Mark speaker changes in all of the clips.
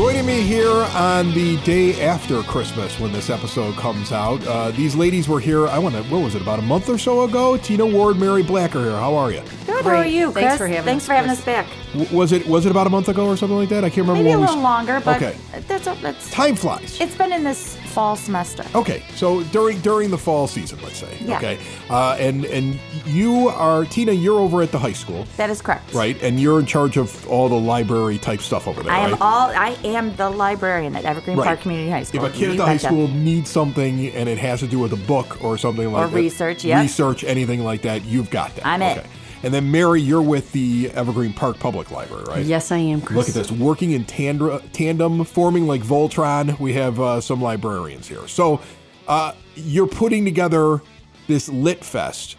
Speaker 1: Joining me here on the day after Christmas when this episode comes out, uh, these ladies were here. I want to. What was it? About a month or so ago. Tina Ward, Mary Blacker here. How are you?
Speaker 2: Good. How are
Speaker 3: Great.
Speaker 2: you,
Speaker 3: Thanks
Speaker 2: Chris?
Speaker 3: for having
Speaker 2: Thanks
Speaker 3: us,
Speaker 2: for having us back.
Speaker 1: W- was it Was it about a month ago or something like that? I can't remember.
Speaker 2: Maybe a
Speaker 1: when we
Speaker 2: little longer, but
Speaker 1: Okay.
Speaker 2: that's that's.
Speaker 1: Time flies.
Speaker 2: It's been in this fall semester.
Speaker 1: Okay, so during during the fall season, let's say.
Speaker 2: Yeah.
Speaker 1: Okay, uh, and and you are Tina. You're over at the high school,
Speaker 2: That is correct.
Speaker 1: right? And you're in charge of all the library type stuff over there.
Speaker 2: I am
Speaker 1: right?
Speaker 2: all. I am the librarian at Evergreen
Speaker 1: Right.
Speaker 2: Park Community High School.
Speaker 1: If a kid at the high school needs something and it has to do with a book or something like that.
Speaker 2: Or
Speaker 1: that,
Speaker 2: research, yep.
Speaker 1: research anything like that, you've got that.
Speaker 2: I'm it.
Speaker 1: And then Mary, you're with the Evergreen Park Public Library, right?
Speaker 3: Yes, I am, Chris.
Speaker 1: Look at this, working in tandra, tandem, forming like Voltron. We have uh, some librarians here. So uh, you're putting together this Lit Fest,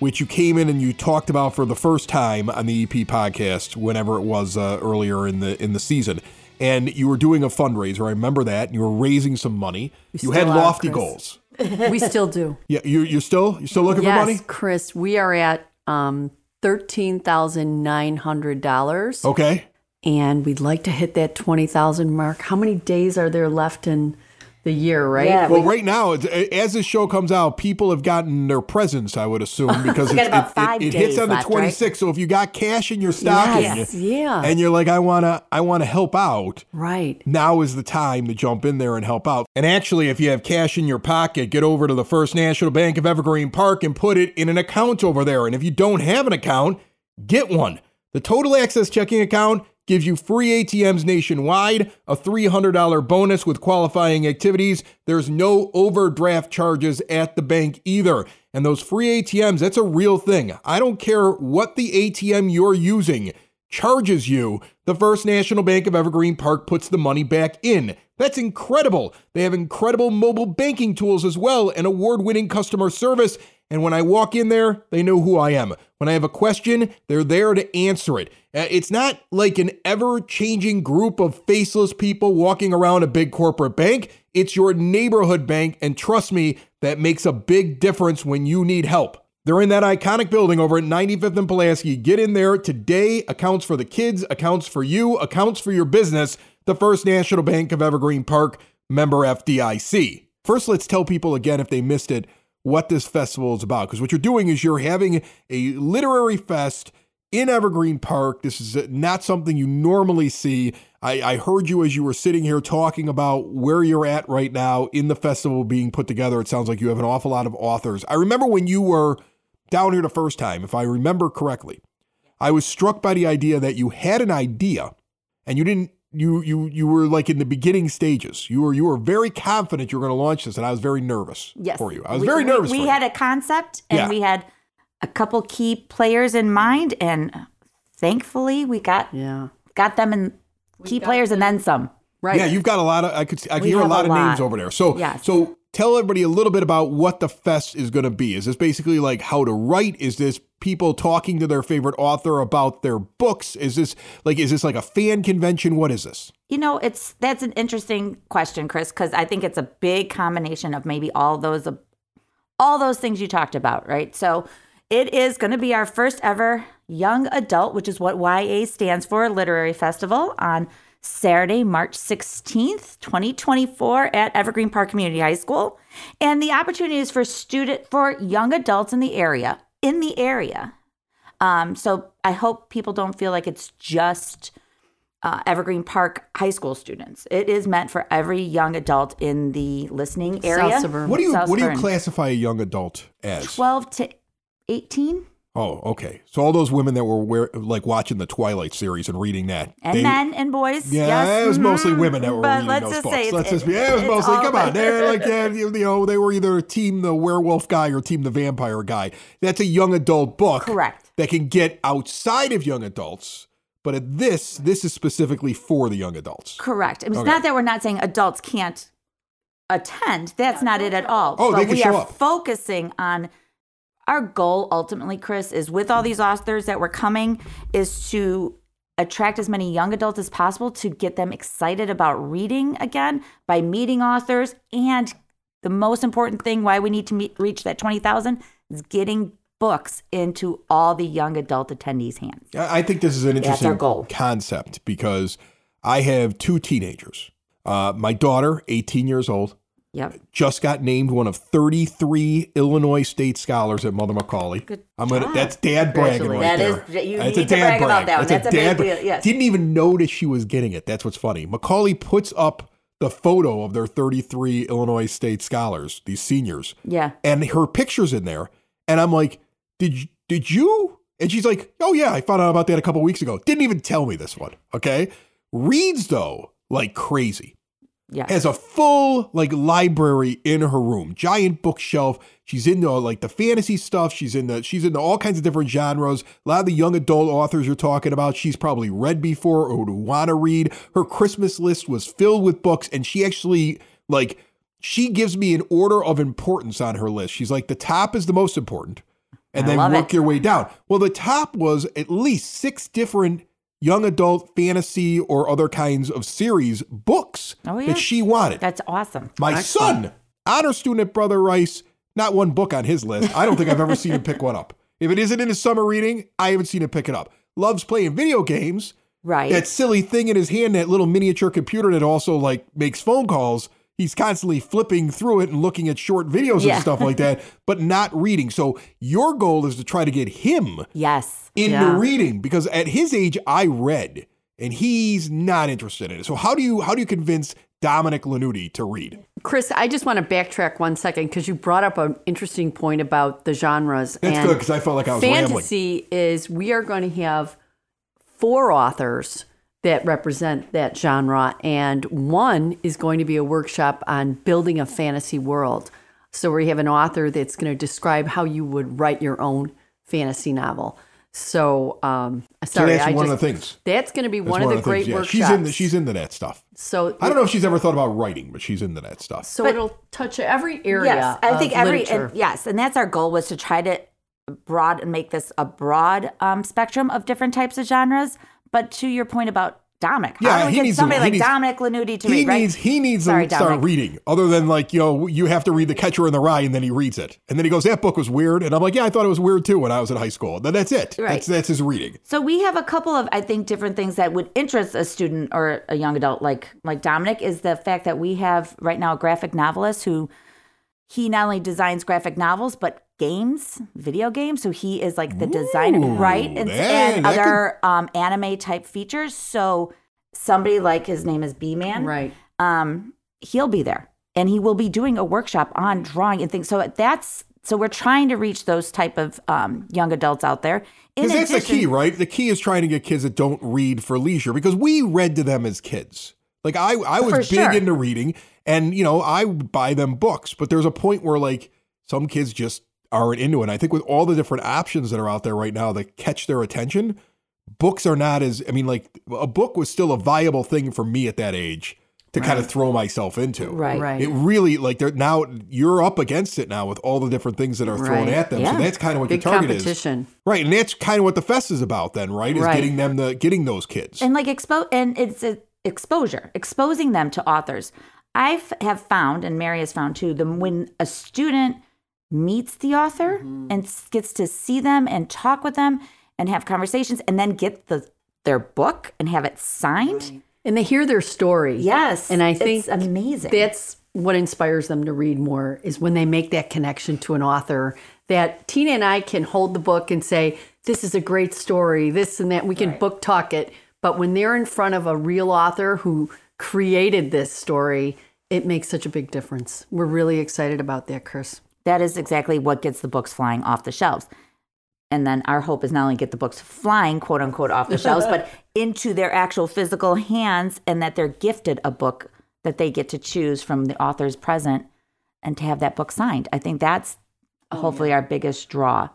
Speaker 1: which you came in and you talked about for the first time on the EP podcast, whenever it was uh, earlier in the in the season. And you were doing a fundraiser. I remember that. And you were raising some money. you had lofty
Speaker 3: Chris.
Speaker 1: goals.
Speaker 3: We still do.
Speaker 1: Yeah, you you're still you're still looking
Speaker 3: yes,
Speaker 1: for money.
Speaker 3: Chris. We are at um, thirteen thousand nine hundred dollars,
Speaker 1: Okay.
Speaker 3: and we'd like to hit that twenty thousand mark. How many days are there left in the year? Right?
Speaker 2: Yeah.
Speaker 1: Well, right now, it's, as this show comes out, people have gotten their presents, I would assume, because it's, it, it, it hits
Speaker 2: days
Speaker 1: on the
Speaker 2: left, right?
Speaker 1: So if you got cash in your stocking,
Speaker 3: Yes, yeah.
Speaker 1: and you're like, I wanna, I wanna help out.
Speaker 3: Right.
Speaker 1: Now is the time to jump in there and help out. And actually, if you have cash in your pocket, get over to the First National Bank of Evergreen Park and put it in an account over there. And if you don't have an account, get one. The Total Access checking account gives you free ATMs nationwide, a $300 bonus with qualifying activities. There's no overdraft charges at the bank either. And those free ATMs, that's a real thing. I don't care what the ATM you're using charges you, the First National Bank of Evergreen Park puts the money back in. That's incredible. They have incredible mobile banking tools as well and award winning customer service. And when I walk in there, they know who I am. When I have a question, they're there to answer it. Uh, It's not like an ever changing group of faceless people walking around a big corporate bank. It's your neighborhood bank. And trust me, that makes a big difference when you need help. They're in that iconic building over at 95th and Pulaski. Get in there today. Accounts for the kids, accounts for you, accounts for your business. The First National Bank of Evergreen Park, member FDIC. First, let's tell people again, if they missed it, what this festival is about. Because what you're doing is you're having a literary fest in Evergreen Park. This is not something you normally see. I, I heard you as you were sitting here talking about where you're at right now in the festival being put together. It sounds like you have an awful lot of authors. I remember when you were down here the first time, if I remember correctly, I was struck by the idea that you had an idea and you didn't you you you were like in the beginning stages. You were you were very confident you were going to launch this, and I was very nervous
Speaker 2: Yes.
Speaker 1: for you. I was
Speaker 2: We-
Speaker 1: very nervous.
Speaker 2: We,
Speaker 1: for you.
Speaker 2: had a concept and
Speaker 1: Yeah.
Speaker 2: we had a couple key players in mind, and thankfully we got
Speaker 3: Yeah.
Speaker 2: got them in key players and then some.
Speaker 3: Right.
Speaker 1: Yeah, you've got a lot of. I could. I can
Speaker 2: We
Speaker 1: hear a lot
Speaker 2: a
Speaker 1: of names over there. So,
Speaker 2: Yes.
Speaker 1: so tell everybody a little bit about what the fest is going to be. Is this basically like how to write? Is this people talking to their favorite author about their books? Is this like is this like a fan convention? What is this?
Speaker 2: You know, it's that's an interesting question, Chris, because I think it's a big combination of maybe all those all those things you talked about, right? So it is going to be our first ever young adult, which is what YA stands for, literary festival on Saturday, March 16th, 2024 at Evergreen Park Community High School. And the opportunity is for student for young adults in the area, in the area. Um, so I hope people don't feel like it's just uh, Evergreen Park high school students. It is meant for every young adult in the listening area.
Speaker 3: South suburban.
Speaker 1: What do you
Speaker 2: South
Speaker 1: what do you classify a young adult as?
Speaker 2: 12 to 18
Speaker 1: Oh, okay. So all those women that were wear, like watching the Twilight series and reading that,
Speaker 2: and
Speaker 1: they-
Speaker 2: men and boys.
Speaker 1: Yeah,
Speaker 2: yes,
Speaker 1: it was mostly
Speaker 2: mhm.
Speaker 1: women that were
Speaker 2: but
Speaker 1: reading
Speaker 2: let's
Speaker 1: those
Speaker 2: just
Speaker 1: books.
Speaker 2: Say it's-
Speaker 1: let's just be. Yeah, it was
Speaker 2: it's
Speaker 1: mostly. Come on, they're like yeah, you know, they were either team the werewolf guy or team the vampire guy. That's a young adult book,
Speaker 2: Correct.
Speaker 1: That can get outside of young adults, but at this, this is specifically for the young adults.
Speaker 2: Correct. It's
Speaker 1: Okay.
Speaker 2: not that we're not saying adults can't attend. That's not it at all.
Speaker 1: Oh,
Speaker 2: but
Speaker 1: they can
Speaker 2: we
Speaker 1: show
Speaker 2: are
Speaker 1: up.
Speaker 2: focusing on our goal ultimately, Chris, is with all these authors that were coming, is to attract as many young adults as possible to get them excited about reading again by meeting authors. And the most important thing why we need to meet, reach that 20,000 is getting books into all the young adult attendees' hands.
Speaker 1: I think this is an interesting
Speaker 2: goal.
Speaker 1: concept because I have two teenagers. Uh, my daughter, 18 years old,
Speaker 2: Yep.
Speaker 1: just got named one of 33 Illinois state scholars at Mother McAuley.
Speaker 2: Good
Speaker 1: I'm gonna.
Speaker 2: job.
Speaker 1: That's dad bragging right
Speaker 2: That is-
Speaker 1: there.
Speaker 2: you
Speaker 1: That's
Speaker 2: need to brag about that one.
Speaker 1: That's,
Speaker 2: That's a big
Speaker 1: dad
Speaker 2: deal,
Speaker 1: brag.
Speaker 2: yes.
Speaker 1: Didn't even notice she was getting it. That's what's funny. McAuley puts up the photo of their 33 Illinois state scholars, these seniors,
Speaker 2: Yeah.
Speaker 1: and her picture's in there. And I'm like, did you, did you? And she's like, oh yeah, I found out about that a couple weeks ago. Didn't even tell me this one. Okay. Reads though like crazy.
Speaker 2: Yeah.
Speaker 1: Has a full like library in her room, giant bookshelf. She's into like the fantasy stuff. She's into she's into all kinds of different genres. A lot of the young adult authors you're talking about, she's probably read before or would want to read. Her Christmas list was filled with books, and she actually like she gives me an order of importance on her list. She's like the top is the most important, and
Speaker 2: I
Speaker 1: then work
Speaker 2: it.
Speaker 1: your way down. Well, the top was at least six different young adult fantasy or other kinds of series books
Speaker 2: Oh, yeah.
Speaker 1: that she wanted.
Speaker 2: That's awesome.
Speaker 1: My son, honor student at Brother Rice, not one book on his list. I don't think I've ever seen him pick one up. If it isn't in his summer reading, I haven't seen him pick it up. Loves playing video games.
Speaker 2: Right.
Speaker 1: That silly thing in his hand, that little miniature computer that also like makes phone calls. He's constantly flipping through it and looking at short videos
Speaker 2: Yeah.
Speaker 1: and stuff like that, but not reading. So your goal is to try to get him
Speaker 2: yes.
Speaker 1: into
Speaker 3: Yeah.
Speaker 1: reading because at his age I read and he's not interested in it. So how do you how do you convince Dominic Lanuti to read?
Speaker 3: Chris, I just want to backtrack one second because you brought up an interesting point about the genres.
Speaker 1: That's
Speaker 3: and
Speaker 1: good because I felt like I was rambling.
Speaker 3: fantasy is we are going to have four authors that represent that genre, and one is going to be a workshop on building a fantasy world. So we have an author that's going to describe how you would write your own fantasy novel. So, um,
Speaker 1: So
Speaker 3: sorry,
Speaker 1: that's
Speaker 3: I
Speaker 1: one
Speaker 3: just,
Speaker 1: of the things.
Speaker 3: That's going to be
Speaker 1: That's
Speaker 3: one, of the
Speaker 1: things,
Speaker 3: great
Speaker 1: yeah.
Speaker 3: workshops.
Speaker 1: She's into she's into that stuff.
Speaker 3: so
Speaker 1: I don't know if she's ever thought about writing, but she's into that stuff.
Speaker 3: So it'll touch every area.
Speaker 2: Yes, I think every and, yes, and that's our goal was to try to broad and make this a broad um, spectrum of different types of genres. But to your point about Dominic,
Speaker 1: Yeah,
Speaker 2: how do we
Speaker 1: he
Speaker 2: get
Speaker 1: needs to-
Speaker 2: somebody
Speaker 1: he
Speaker 2: like
Speaker 1: needs-
Speaker 2: Dominic Lanuti to
Speaker 1: He
Speaker 2: read? Right?
Speaker 1: he needs
Speaker 2: Sorry,
Speaker 1: to start
Speaker 2: Dominic.
Speaker 1: reading. Other than like, you know, you have to read The Catcher in the Rye and then he reads it. And then he goes, That book was weird. And I'm like, Yeah, I thought it was weird too when I was in high school. Then that's it.
Speaker 2: Right.
Speaker 1: That's that's his reading.
Speaker 2: So we have a couple of I think different things that would interest a student or a young adult like like Dominic is the fact that we have right now a graphic novelist who he not only designs graphic novels but games, video games. So he is like the designer,
Speaker 1: Ooh,
Speaker 2: right? And,
Speaker 1: man,
Speaker 2: and
Speaker 1: that could-
Speaker 2: other um, anime type features. So somebody like his name is B Man,
Speaker 3: Right.
Speaker 2: um, he'll be there and he will be doing a workshop on drawing and things. So that's so we're trying to reach those type of um, young adults out there.
Speaker 1: Because that's the key, right? The key is trying to get kids that don't read for leisure because we read to them as kids. Like I, I was big
Speaker 2: sure.
Speaker 1: into reading, and you know, I buy them books. But there's a point where like some kids just aren't into it. And I think with all the different options that are out there right now that catch their attention, books are not as. I mean, like a book was still a viable thing for me at that age to kind of throw myself into.
Speaker 2: Right.
Speaker 3: Right.
Speaker 1: It really like they're now you're up against it now with all the different things that are thrown
Speaker 3: Right.
Speaker 1: at them.
Speaker 2: Yeah.
Speaker 1: So that's kind of what
Speaker 3: Big
Speaker 1: your target is. Right, and that's kind of what the fest is about, then, right? Is
Speaker 3: Right.
Speaker 1: getting them the getting those kids.
Speaker 2: and like expo and it's a exposure exposing them to authors I have found and mary has found too the when a student meets the author
Speaker 1: Mm-hmm.
Speaker 2: and gets to see them and talk with them and have conversations and then get the their book and have it signed
Speaker 3: And they hear their story.
Speaker 2: yes
Speaker 3: And I think it's
Speaker 2: amazing
Speaker 3: That's what inspires them to read more is when they make that connection to an author that Tina and I can hold the book and say, this is a great story, this and that. We can book talk it. But when they're in front of a real author who created this story, it makes such a big difference. We're really excited about that, Chris.
Speaker 2: That is exactly what gets the books flying off the shelves. And then our hope is not only get the books flying, quote unquote, off the shelves, but into their actual physical hands and that they're gifted a book that they get to choose from the authors present and to have that book signed. I think that's hopefully our biggest draw.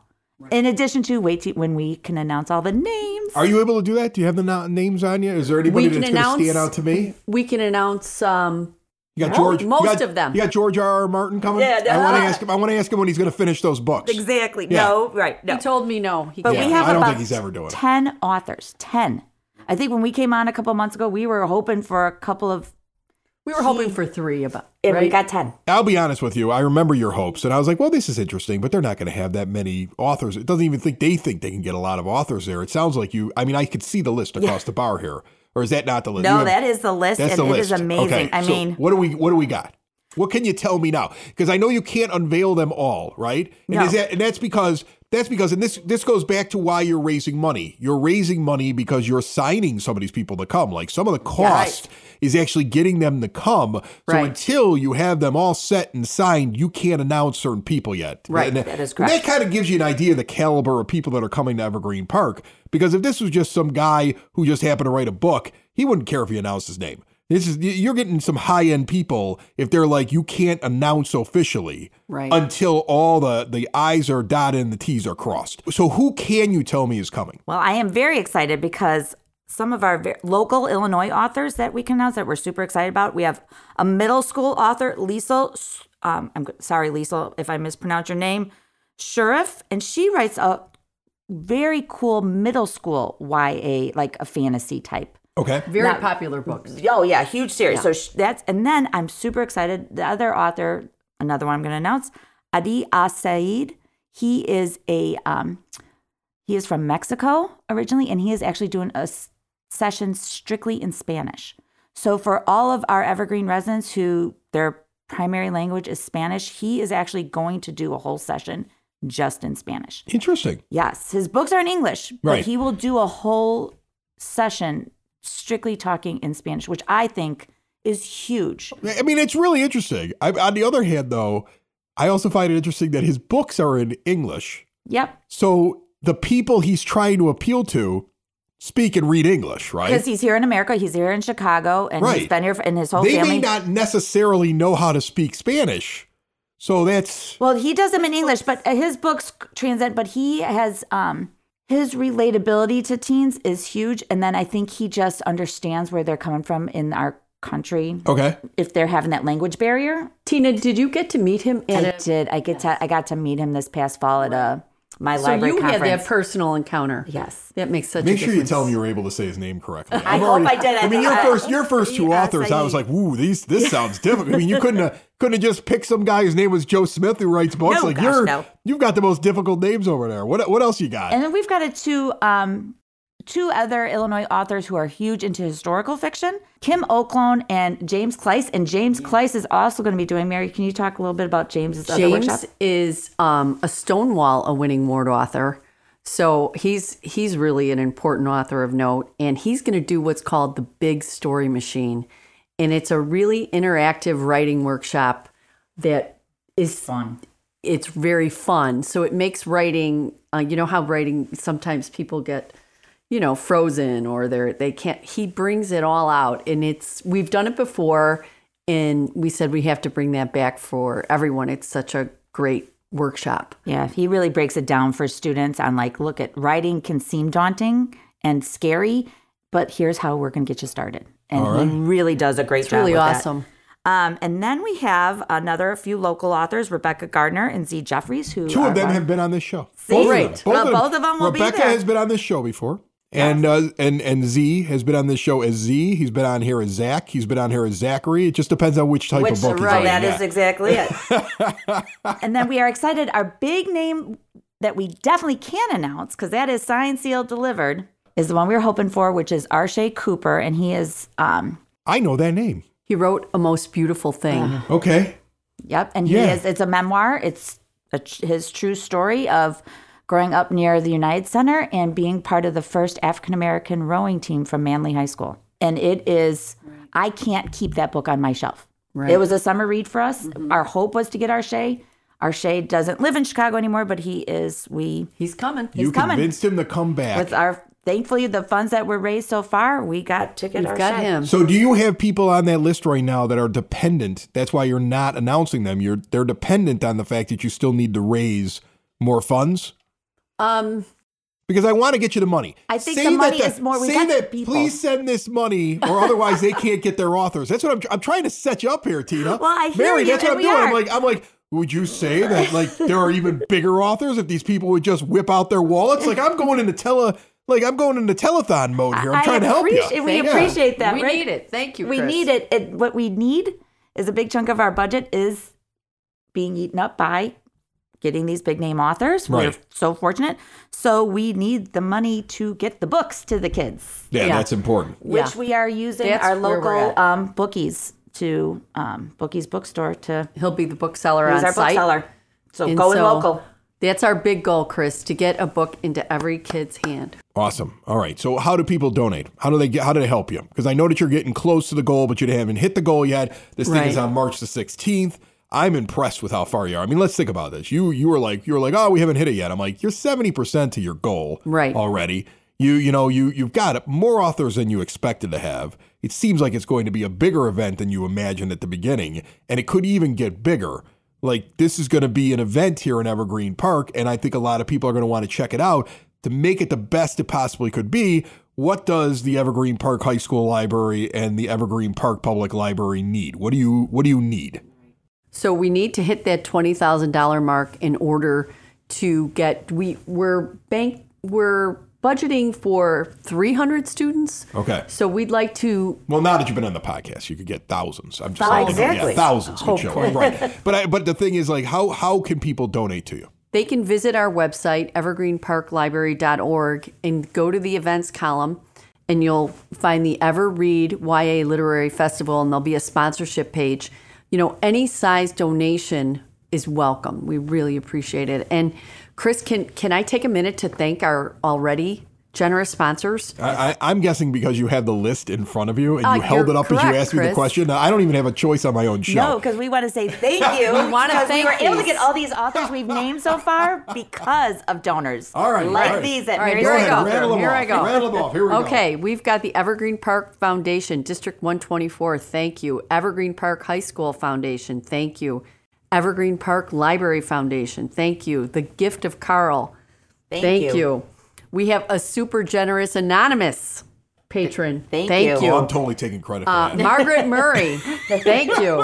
Speaker 2: In addition to wait till when we can announce all the names.
Speaker 1: Are you able to do that? Do you have the names on you? Is there anybody that's going to stand
Speaker 3: announce-
Speaker 1: out to me?
Speaker 3: We can announce um,
Speaker 1: You got George. you
Speaker 3: most
Speaker 1: got-
Speaker 3: of them.
Speaker 1: You got George R. R. Martin coming.
Speaker 2: Yeah,
Speaker 1: I want to ask him. I want to ask him when he's going to finish those books.
Speaker 2: Exactly.
Speaker 1: Yeah.
Speaker 2: No, right. No.
Speaker 3: He told me no. He
Speaker 2: But
Speaker 1: Yeah,
Speaker 2: we have
Speaker 1: I don't
Speaker 2: about
Speaker 1: think he's ever doing it.
Speaker 2: 10 authors. 10. I think when we came on a couple months ago, we were hoping for a couple of,
Speaker 3: we were hoping for three about.
Speaker 2: and we
Speaker 3: right?
Speaker 2: got 10.
Speaker 1: I'll be honest with you. I remember your hopes, and I was like, "Well, this is interesting," but they're not going to have that many authors. It doesn't even think they think they can get a lot of authors there. It sounds like you. I mean, I could see the list across the bar here, or is that not the list?
Speaker 2: No,
Speaker 1: have-
Speaker 2: that is the list,
Speaker 1: That's
Speaker 2: and
Speaker 1: the
Speaker 2: it
Speaker 1: list.
Speaker 2: is amazing.
Speaker 1: Okay,
Speaker 2: I
Speaker 1: so
Speaker 2: mean,
Speaker 1: what do we what do we got? What can you tell me now? Because I know you can't unveil them all, right? And,
Speaker 2: No.
Speaker 1: is that, and that's because that's because and this this goes back to why you're raising money. You're raising money because you're signing some of these people to come. Like some of the cost is actually getting them to come. So
Speaker 3: Right.
Speaker 1: until you have them all set and signed, you can't announce certain people yet.
Speaker 3: Right.
Speaker 1: And
Speaker 2: That is correct.
Speaker 1: that kind of gives you an idea of the caliber of people that are coming to Evergreen Park. Because if this was just some guy who just happened to write a book, he wouldn't care if he announced his name. This is you're getting some high end people if they're like you can't announce officially
Speaker 3: Right.
Speaker 1: until all the the I's are dotted and the T's are crossed. So who can you tell me is coming?
Speaker 2: well, I am very excited because some of our local Illinois authors that we can announce that we're super excited about. We have a middle school author, Liesel. Um, I'm sorry, Liesel, if I mispronounce your name, Sheriff, and she writes a very cool middle school YA, like a fantasy type.
Speaker 1: Okay.
Speaker 3: Very
Speaker 2: Now-
Speaker 3: popular books.
Speaker 2: Oh yeah, huge series. So sh- that's and then I'm super excited. The other author, another one I'm going to announce, Adi Alsaid. He is a um, he is from Mexico originally, and he is actually doing a s- session strictly in Spanish. So for all of our Evergreen residents who their primary language is Spanish, he is actually going to do a whole session just in Spanish.
Speaker 1: Interesting.
Speaker 2: Yes, his books are in English, but
Speaker 1: Right.
Speaker 2: he will do a whole session strictly talking in Spanish, which I think is huge.
Speaker 1: I mean, it's really interesting. I, on the other hand, though, I also find it interesting that his books are in English.
Speaker 2: Yep,
Speaker 1: So the people he's trying to appeal to speak and read English, right?
Speaker 2: because he's here in America, he's here in Chicago, and he's
Speaker 1: Right.
Speaker 2: been here, for, and his whole
Speaker 1: they
Speaker 2: family.
Speaker 1: may not necessarily know how to speak Spanish. So that's
Speaker 2: well, he does them in English, but uh, his books transcend. But he has um his relatability to teens is huge, and then I think he just understands where they're coming from in our country
Speaker 1: okay.
Speaker 2: if they're having that language barrier.
Speaker 3: Tina, did you get to meet him
Speaker 2: I
Speaker 3: at
Speaker 2: did. I get to. I got to meet him this past fall at a my
Speaker 3: So
Speaker 2: library
Speaker 3: you had
Speaker 2: conference.
Speaker 3: that personal encounter.
Speaker 2: yes.
Speaker 3: That makes such a
Speaker 1: Make sure
Speaker 3: difference.
Speaker 1: you tell him you were able to say his name correctly.
Speaker 2: I
Speaker 1: I've
Speaker 2: hope I did.
Speaker 1: I mean, your
Speaker 2: I-
Speaker 1: first, your first two
Speaker 2: Yes,
Speaker 1: authors, I was like, "Ooh, these this sounds difficult." I mean, you couldn't have, couldn't have just picked some guy whose name was Joe Smith who writes books.
Speaker 2: No,
Speaker 1: like
Speaker 2: gosh,
Speaker 1: you're,
Speaker 2: no.
Speaker 1: you've got the most difficult names over there. What what else you got?
Speaker 2: And then we've got a two um two other Illinois authors who are huge into historical fiction, Kim Oaklone and James Klise. And James Klise is also going to be doing. Mary, can you talk a little bit about James's other workshop?
Speaker 3: James is um, a Stonewall a winning Ward author. So he's he's really an important author of note, and he's going to do what's called the Big Story Machine, and it's a really interactive writing workshop that is
Speaker 2: Fun.
Speaker 3: it's very fun. So it makes writing. Uh, you know how writing sometimes people get, you know, frozen or they're they can't. He brings it all out, and it's we've done it before, and we said we have to bring that back for everyone. It's such a great workshop.
Speaker 2: Yeah, he really breaks it down for students on like, look at writing can seem daunting and scary, but here's how we're going to get you started. And he really does a great
Speaker 3: It's
Speaker 2: job.
Speaker 3: really
Speaker 2: with that.
Speaker 3: awesome.
Speaker 2: Um, and then we have another few local authors, Rebecca Gardner and Z Jeffries, who
Speaker 1: Two of them
Speaker 2: one-
Speaker 1: have been on this show.
Speaker 2: See?
Speaker 3: Great.
Speaker 2: Well, both of them will be
Speaker 1: Rebecca
Speaker 2: there.
Speaker 1: has been on this show before. And uh, and and Z has been on this show as Z. He's been on here as Zach. He's been on here as Zachary. It just depends on which type
Speaker 2: Which,
Speaker 1: of book he's
Speaker 2: right,
Speaker 1: writing.
Speaker 2: that
Speaker 1: yeah.
Speaker 2: is exactly it. and then we are excited. Our big name that we definitely can announce, because that is signed, sealed, delivered, is the one we were hoping for, which is Arshay Cooper. And he is, um,
Speaker 1: I know that name.
Speaker 3: He wrote a most beautiful thing.
Speaker 2: Uh-huh.
Speaker 1: Okay.
Speaker 2: yep. And he is, it's a memoir. It's a, his true story of growing up near the United Center and being part of the first African American rowing team from Manley High School. And it is, I can't keep that book on my shelf.
Speaker 3: Right.
Speaker 2: It was a summer read for us. Mm-hmm. Our hope was to get Arshay. Arshay doesn't live in Chicago anymore, but he is, we,
Speaker 3: He's coming.
Speaker 1: you
Speaker 2: coming.
Speaker 1: convinced him to come back.
Speaker 2: with our, thankfully, the funds that were raised so far, we got ticket
Speaker 3: We've got
Speaker 2: Arshay.
Speaker 3: him.
Speaker 1: so do you have people on that list right now that are dependent? That's why you're not announcing them. You're they're dependent on the fact that you still need to raise more funds.
Speaker 3: Um,
Speaker 1: because I want to get you the money.
Speaker 2: I think
Speaker 1: Say
Speaker 2: the
Speaker 1: that
Speaker 2: money is more- we
Speaker 1: say
Speaker 2: got the
Speaker 1: that.
Speaker 2: people.
Speaker 1: Please send this money, or otherwise they can't get their authors. That's what I'm. I'm trying to set you up here, Tina.
Speaker 2: Well, I hear
Speaker 1: Mary,
Speaker 2: you,
Speaker 1: that's what
Speaker 2: and
Speaker 1: I'm
Speaker 2: we
Speaker 1: doing. I'm like, I'm like. Would you say that like there are even bigger authors if these people would just whip out their wallets? Like I'm going into tele, like I'm going into telethon mode here. I'm
Speaker 2: I
Speaker 1: trying to help you.
Speaker 2: appreciate- We
Speaker 3: Thank
Speaker 1: you.
Speaker 2: appreciate that.
Speaker 3: we
Speaker 2: right?
Speaker 3: need it. Thank you.
Speaker 2: We
Speaker 3: Chris.
Speaker 2: need it. it. What we need is a big chunk of our budget is being eaten up by getting these big name authors. We're
Speaker 1: Right.
Speaker 2: so fortunate. So we need the money to get the books to the kids,
Speaker 1: Yeah,
Speaker 3: Yeah.
Speaker 1: that's important.
Speaker 2: which
Speaker 3: Yeah.
Speaker 2: we are using
Speaker 3: That's
Speaker 2: our local
Speaker 3: at.
Speaker 2: um, bookies to um, bookies bookstore to
Speaker 3: He'll be the bookseller
Speaker 2: use
Speaker 3: on
Speaker 2: our
Speaker 3: site.
Speaker 2: bookseller. So
Speaker 3: And
Speaker 2: going
Speaker 3: so
Speaker 2: local.
Speaker 3: That's our big goal, Chris, to get a book into every kid's hand.
Speaker 1: Awesome. All right. So how do people donate? How do they get? How do they help you? Because I know that you're getting close to the goal, but you haven't hit the goal yet. This thing is on March the 16th. I'm impressed with how far you are. I mean, let's think about this. You you were like you were like, oh, we haven't hit it yet. I'm like, you're 70 percent to your goal
Speaker 3: Right.
Speaker 1: already. You you know you you've got more authors than you expected to have. It seems like it's going to be a bigger event than you imagined at the beginning, and it could even get bigger. Like this is going to be an event here in Evergreen Park, and I think a lot of people are going to want to check it out to make it the best it possibly could be. What does the Evergreen Park High School Library and the Evergreen Park Public Library need? What do you what do you need?
Speaker 3: So we need to hit that twenty thousand dollar mark in order to get we we're bank we're budgeting for three hundred students.
Speaker 1: Okay.
Speaker 3: So we'd like to
Speaker 1: Well, now that you've been on the podcast, you could get thousands. I'm just
Speaker 2: Oh,
Speaker 1: thinking, yeah,
Speaker 2: exactly.
Speaker 1: thousands could oh, show up, right? But I, but the thing is, like, how how can people donate to you?
Speaker 3: They can visit our website, evergreenparklibrary.org, and go to the events column, and you'll find the Ever Read YA Literary Festival, and there'll be a sponsorship page. You know, any size donation is welcome. We really appreciate it. And Chris, can can I take a minute to thank our already generous sponsors?
Speaker 1: I, I, I'm guessing because you had the list in front of you and you
Speaker 3: Uh,
Speaker 1: held it up as you
Speaker 3: correct,
Speaker 1: asked me the
Speaker 3: Chris.
Speaker 1: question. I don't even have a choice on my own show.
Speaker 2: No, because we want to say thank you.
Speaker 3: We wanna
Speaker 2: because
Speaker 3: thank
Speaker 2: we were able to get all these authors we've named so far because of donors.
Speaker 1: All right,
Speaker 2: like
Speaker 1: all right.
Speaker 2: these at
Speaker 3: All right,
Speaker 2: Mary's
Speaker 3: here I
Speaker 1: ahead,
Speaker 3: go.
Speaker 1: Rattle them
Speaker 3: Here
Speaker 1: off.
Speaker 3: I go.
Speaker 1: Rattle them off. Here we go.
Speaker 3: Okay, we've got the Evergreen Park Foundation, District 124, thank you. Evergreen Park High School Foundation, thank you. Evergreen Park Library Foundation, thank you. The Gift of Carl,
Speaker 2: Thank you.
Speaker 3: We have a super generous anonymous patron.
Speaker 2: Thank
Speaker 3: thank
Speaker 2: you.
Speaker 1: Oh, I'm totally taking credit for
Speaker 3: Uh,
Speaker 1: that.
Speaker 3: Margaret Murray, thank you.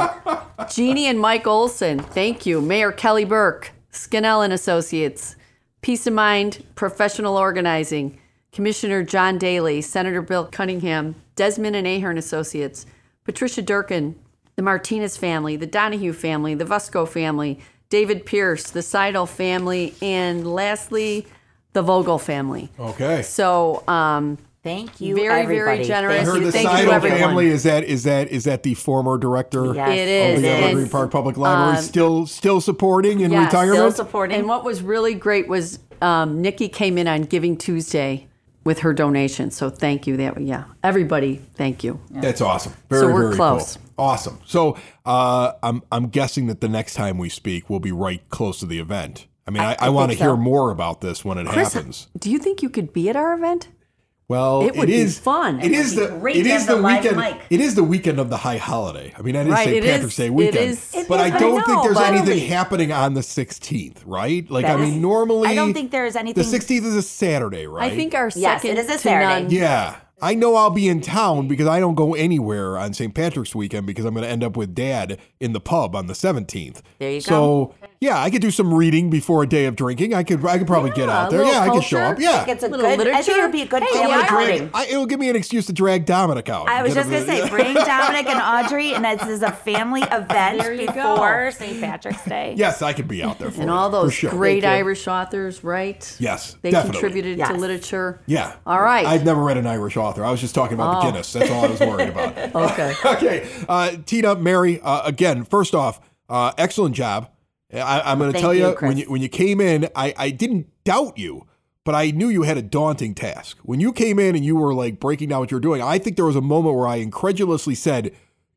Speaker 3: Jeannie and Mike Olson, thank you. Mayor Kelly Burke, Skinnell and Associates, Peace of Mind Professional Organizing, Commissioner John Daly, Senator Bill Cunningham, Desmond and Ahern Associates, Patricia Durkin, the Martinez family, the Donahue family, the Vusco family, David Pierce, the Seidel family, and lastly, the Vogel family.
Speaker 1: Okay.
Speaker 3: So, um,
Speaker 2: Thank you,
Speaker 3: Very, very generous.
Speaker 1: I
Speaker 2: Thank
Speaker 1: heard
Speaker 2: you.
Speaker 1: the
Speaker 3: Thank you to
Speaker 1: Seidel family is that is that is that the former director
Speaker 2: Yes.
Speaker 3: It
Speaker 1: of the
Speaker 3: and-
Speaker 1: Evergreen Park Public Library
Speaker 3: um,
Speaker 1: still still supporting in
Speaker 3: Yes,
Speaker 1: retirement.
Speaker 2: Still supporting.
Speaker 3: And what was really great was um, Nikki came in on Giving Tuesday with her donation. So thank you. That yeah, everybody, thank you.
Speaker 1: That's awesome. Very,
Speaker 3: So we're
Speaker 1: very
Speaker 3: close.
Speaker 1: cool. Awesome. So uh, I'm I'm guessing that the next time we speak, we'll be right close to the event. I mean, I, I, want to
Speaker 2: so.
Speaker 1: hear more about this when it
Speaker 3: Chris,
Speaker 1: happens.
Speaker 3: do you think you could be at our event?
Speaker 1: Well,
Speaker 3: It would
Speaker 1: it
Speaker 3: be fun.
Speaker 1: It
Speaker 3: It
Speaker 1: is the
Speaker 2: great
Speaker 1: it
Speaker 2: to
Speaker 1: is
Speaker 2: have
Speaker 1: the
Speaker 2: the
Speaker 1: weekend.
Speaker 2: mic.
Speaker 1: It is the weekend of the high holiday. I mean, I didn't
Speaker 3: Right,
Speaker 1: St. Patrick's
Speaker 3: is-
Speaker 1: Day weekend.
Speaker 3: is-
Speaker 1: but
Speaker 2: is,
Speaker 1: I
Speaker 2: I
Speaker 1: don't
Speaker 2: know,
Speaker 1: think there's
Speaker 2: but-
Speaker 1: anything happening on the 16th, right? Like, I mean,
Speaker 2: is-
Speaker 1: normally
Speaker 2: I don't think there is anything.
Speaker 1: The 16th is a Saturday, right?
Speaker 3: I think our
Speaker 2: Yes,
Speaker 3: second
Speaker 2: it is a Saturday.
Speaker 3: none-
Speaker 1: Yeah. I know I'll be in town because I don't go anywhere on St. Patrick's weekend because I'm going to end up with dad in the pub on the 17th.
Speaker 2: There you go.
Speaker 1: so, yeah, I could do some reading before a day of drinking. I could I could probably get out there.
Speaker 3: little
Speaker 1: Yeah, I could show up. Yeah.
Speaker 2: it's a
Speaker 3: Little
Speaker 2: good. I think it
Speaker 3: literature.
Speaker 2: would be a good
Speaker 3: Hey,
Speaker 2: family
Speaker 3: I-
Speaker 2: outing.
Speaker 1: I, it'll give me an excuse to drag Dominic out.
Speaker 2: I was just gonna say, bring Dominic and Audrey, and this is a family event
Speaker 3: There you go.
Speaker 2: before St. Patrick's Day.
Speaker 1: Yes, I could be out there for
Speaker 3: and
Speaker 1: you,
Speaker 3: all those
Speaker 1: sure.
Speaker 3: great Irish authors, right?
Speaker 1: Yes,
Speaker 3: They
Speaker 1: definitely.
Speaker 3: contributed to literature.
Speaker 1: Yeah.
Speaker 3: All right.
Speaker 1: I've never read an Irish author. I was just talking about
Speaker 3: Oh.
Speaker 1: the Guinness. That's all I was worried about.
Speaker 3: Okay.
Speaker 1: okay. Uh, Tina, Mary, uh, again, first off, uh, excellent job. I, I'm going to tell
Speaker 2: you,
Speaker 1: you, when you when you came in, I, I didn't doubt you, but I knew you had a daunting task. When you came in and you were like breaking down what you were doing, I think there was a moment where I incredulously said,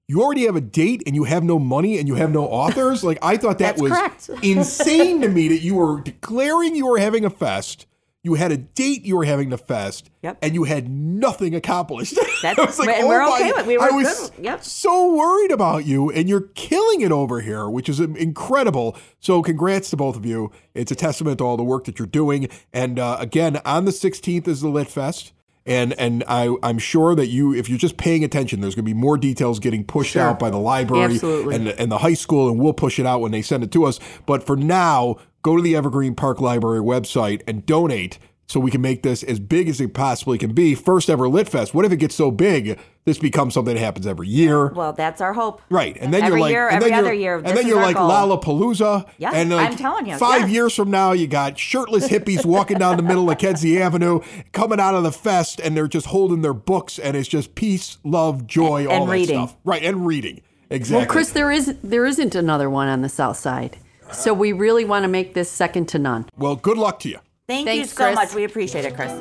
Speaker 1: "You already have a date and you have no money and you have no authors." like I thought that was insane to me that you were declaring you were having a fest. You had a date you were having the fest,
Speaker 2: Yep.
Speaker 1: and you had nothing accomplished.
Speaker 2: That's-
Speaker 1: I was like,
Speaker 2: and
Speaker 1: oh
Speaker 2: we're
Speaker 1: my-
Speaker 2: okay with- we were
Speaker 1: I was
Speaker 2: good- yep.
Speaker 1: so worried about you, and you're killing it over here, which is incredible. So, congrats to both of you. It's a testament to all the work that you're doing. And uh, again, on the 16th is the Lit Fest. And and I I'm sure that you if you're just paying attention, there's going to be more details getting pushed out by the library
Speaker 3: Absolutely.
Speaker 1: and and the high school, and we'll push it out when they send it to us. But for now, go to the Evergreen Park Library website and donate so we can make this as big as it possibly can be. First ever Lit Fest. What if it gets so big this becomes something that happens every year?
Speaker 2: Well, that's our hope.
Speaker 1: Right, and then
Speaker 2: Every
Speaker 1: you're like,
Speaker 2: year,
Speaker 1: and
Speaker 2: every
Speaker 1: then you're,
Speaker 2: other year,
Speaker 1: and
Speaker 2: this
Speaker 1: then
Speaker 2: is
Speaker 1: you're
Speaker 2: our
Speaker 1: like
Speaker 2: goal.
Speaker 1: Lollapalooza.
Speaker 2: Yeah,
Speaker 1: and like
Speaker 2: I'm telling you,
Speaker 1: five
Speaker 2: yes.
Speaker 1: years from now, you got shirtless hippies walking down the middle of Kedzie Avenue, coming out of the fest, and they're just holding their books, and it's just peace, love, joy, all
Speaker 2: And
Speaker 1: that
Speaker 2: reading.
Speaker 1: stuff. Right, and reading. Exactly.
Speaker 3: Well, Chris, there is there isn't another one on the south side, so we really want to make this second to none.
Speaker 1: Well, good luck to you.
Speaker 2: Thank you so
Speaker 3: Chris.
Speaker 2: much. We appreciate it, Chris.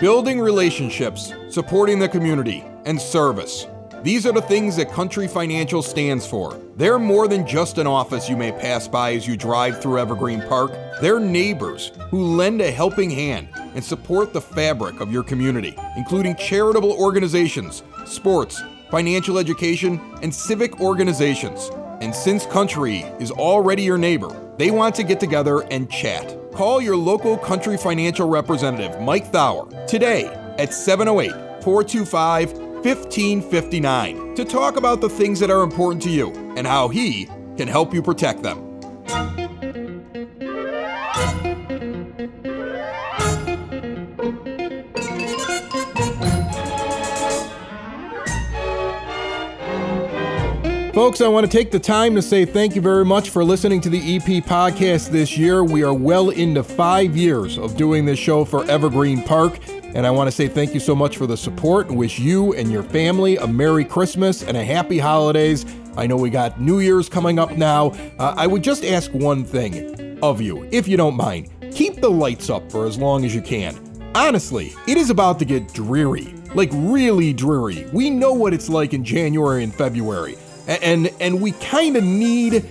Speaker 1: Building relationships, supporting the community, and service. These are the things that Country Financial stands for. They're more than just an office you may pass by as you drive through Evergreen Park. They're neighbors who lend a helping hand and support the fabric of your community, including charitable organizations, sports, financial education, and civic organizations. And since Country is already your neighbor, they want to get together and chat. Call your local Country Financial representative, Mike Thauer, today at 708 425 1559 to talk about the things that are important to you and how he can help you protect them. Folks, I want to take the time to say thank you very much for listening to the EP podcast this year. We are well into five years of doing this show for Evergreen Park. And I want to say thank you so much for the support and wish you and your family a Merry Christmas and a Happy Holidays. I know we got New Year's coming up now. Uh, I would just ask one thing of you, if you don't mind. Keep the lights up for as long as you can. Honestly, it is about to get dreary, like really dreary. We know what it's like in January and February, and and we kind of need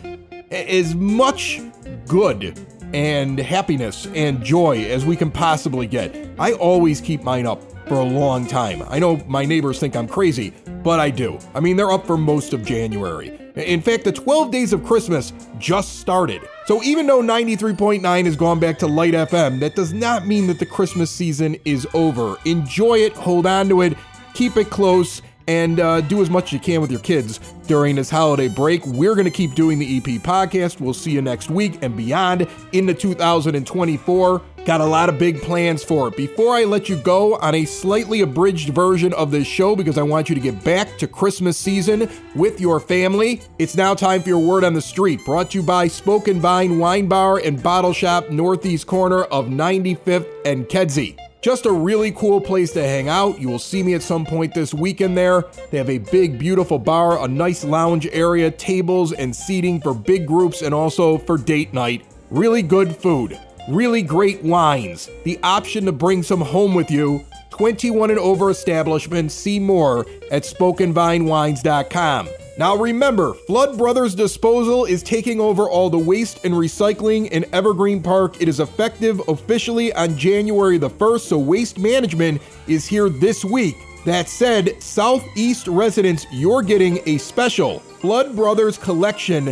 Speaker 1: as much good and happiness and joy as we can possibly get. I always keep mine up for a long time. I know my neighbors think I'm crazy, but I do. I mean, they're up for most of January. In fact, the 12 days of Christmas just started. So even though 93.9 has gone back to Light FM, that does not mean that the Christmas season is over. Enjoy it, hold on to it, keep it close, and uh, do as much as you can with your kids during this holiday break. We're going to keep doing the EP podcast. We'll see you next week and beyond into 2024. Got a lot of big plans for it. Before I let you go on a slightly abridged version of this show, because I want you to get back to Christmas season with your family, it's now time for your word on the street. Brought to you by Spoken Vine Wine Bar and Bottle Shop, northeast corner of 95th and Kedzie. Just a really cool place to hang out. You will see me at some point this weekend there. They have a big, beautiful bar, a nice lounge area, tables and seating for big groups and also for date night. Really good food, really great wines, the option to bring some home with you. 21 and over establishments. See more at spokenvinewines.com. Now remember, Flood Brothers Disposal is taking over all the waste and recycling in Evergreen Park. It is effective officially on January the 1st, so waste management is here this week. That said, Southeast residents, you're getting a special Flood Brothers collection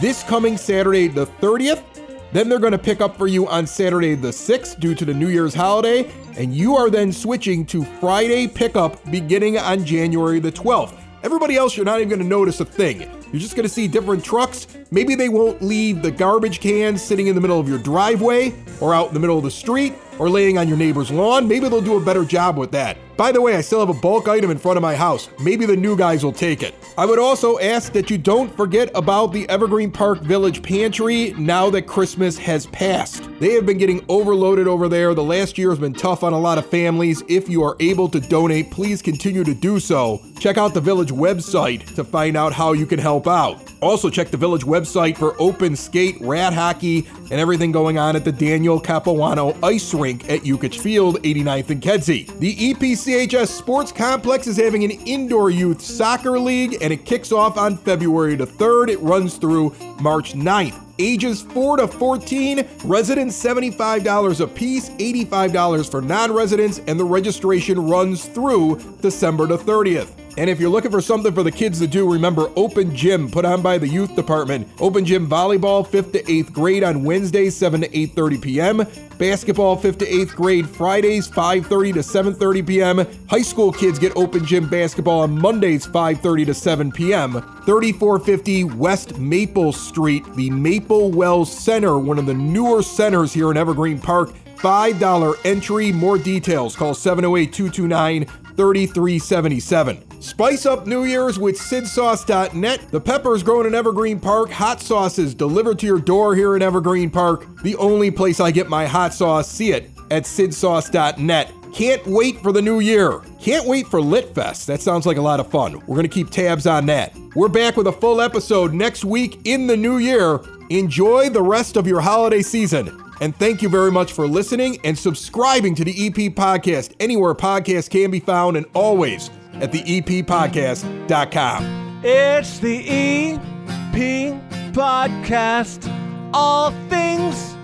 Speaker 1: this coming Saturday the 30th. Then they're going to pick up for you on Saturday the 6th due to the New Year's holiday, and you are then switching to Friday pickup beginning on January the 12th. Everybody else, you're not even going to notice a thing. You're just going to see different trucks. Maybe they won't leave the garbage cans sitting in the middle of your driveway or out in the middle of the street or laying on your neighbor's lawn. Maybe they'll do a better job with that. By the way, I still have a bulk item in front of my house. Maybe the new guys will take it. I would also ask that you don't forget about the Evergreen Park Village Pantry now that Christmas has passed. They have been getting overloaded over there. The last year has been tough on a lot of families. If you are able to donate, please continue to do so. Check out the Village website to find out how you can help out. Also, check the Village website for open skate, rat hockey, and everything going on at the Daniel Capuano Ice Rink at Yukich Field, 89th and Kedzie. The EPCHS Sports Complex is having an indoor youth soccer league, and it kicks off on February the 3rd. It runs through March 9th ages 4 to 14, residents $75 a piece, $85 for non residents, and the registration runs through December the 30th. And if you're looking for something for the kids to do, remember Open Gym put on by the youth department. Open Gym volleyball 5th to 8th grade on Wednesdays 7 to 8:30 p.m. Basketball 5th to 8th grade Fridays 5:30 to 7:30 p.m. High school kids get Open Gym basketball on Mondays 5:30 to 7 p.m. 3450 West Maple Street, the Maple Wells Center, one of the newer centers here in Evergreen Park. $5 entry. More details. Call 708 229 3377. Spice up New Year's with sidsauce.net. The peppers grown in Evergreen Park, hot sauces delivered to your door here in Evergreen Park. The only place I get my hot sauce, see it at sidsauce.net. Can't wait for the new year. Can't wait for Litfest. That sounds like a lot of fun. We're going to keep tabs on that. We're back with a full episode next week in the new year. Enjoy the rest of your holiday season. And thank you very much for listening and subscribing to the EP Podcast anywhere podcasts can be found and always at the eppodcast.com.
Speaker 4: It's the EP Podcast. All things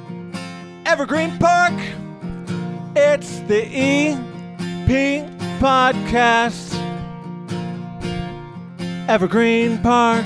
Speaker 4: Evergreen Park. It's the EP Podcast. Evergreen Park.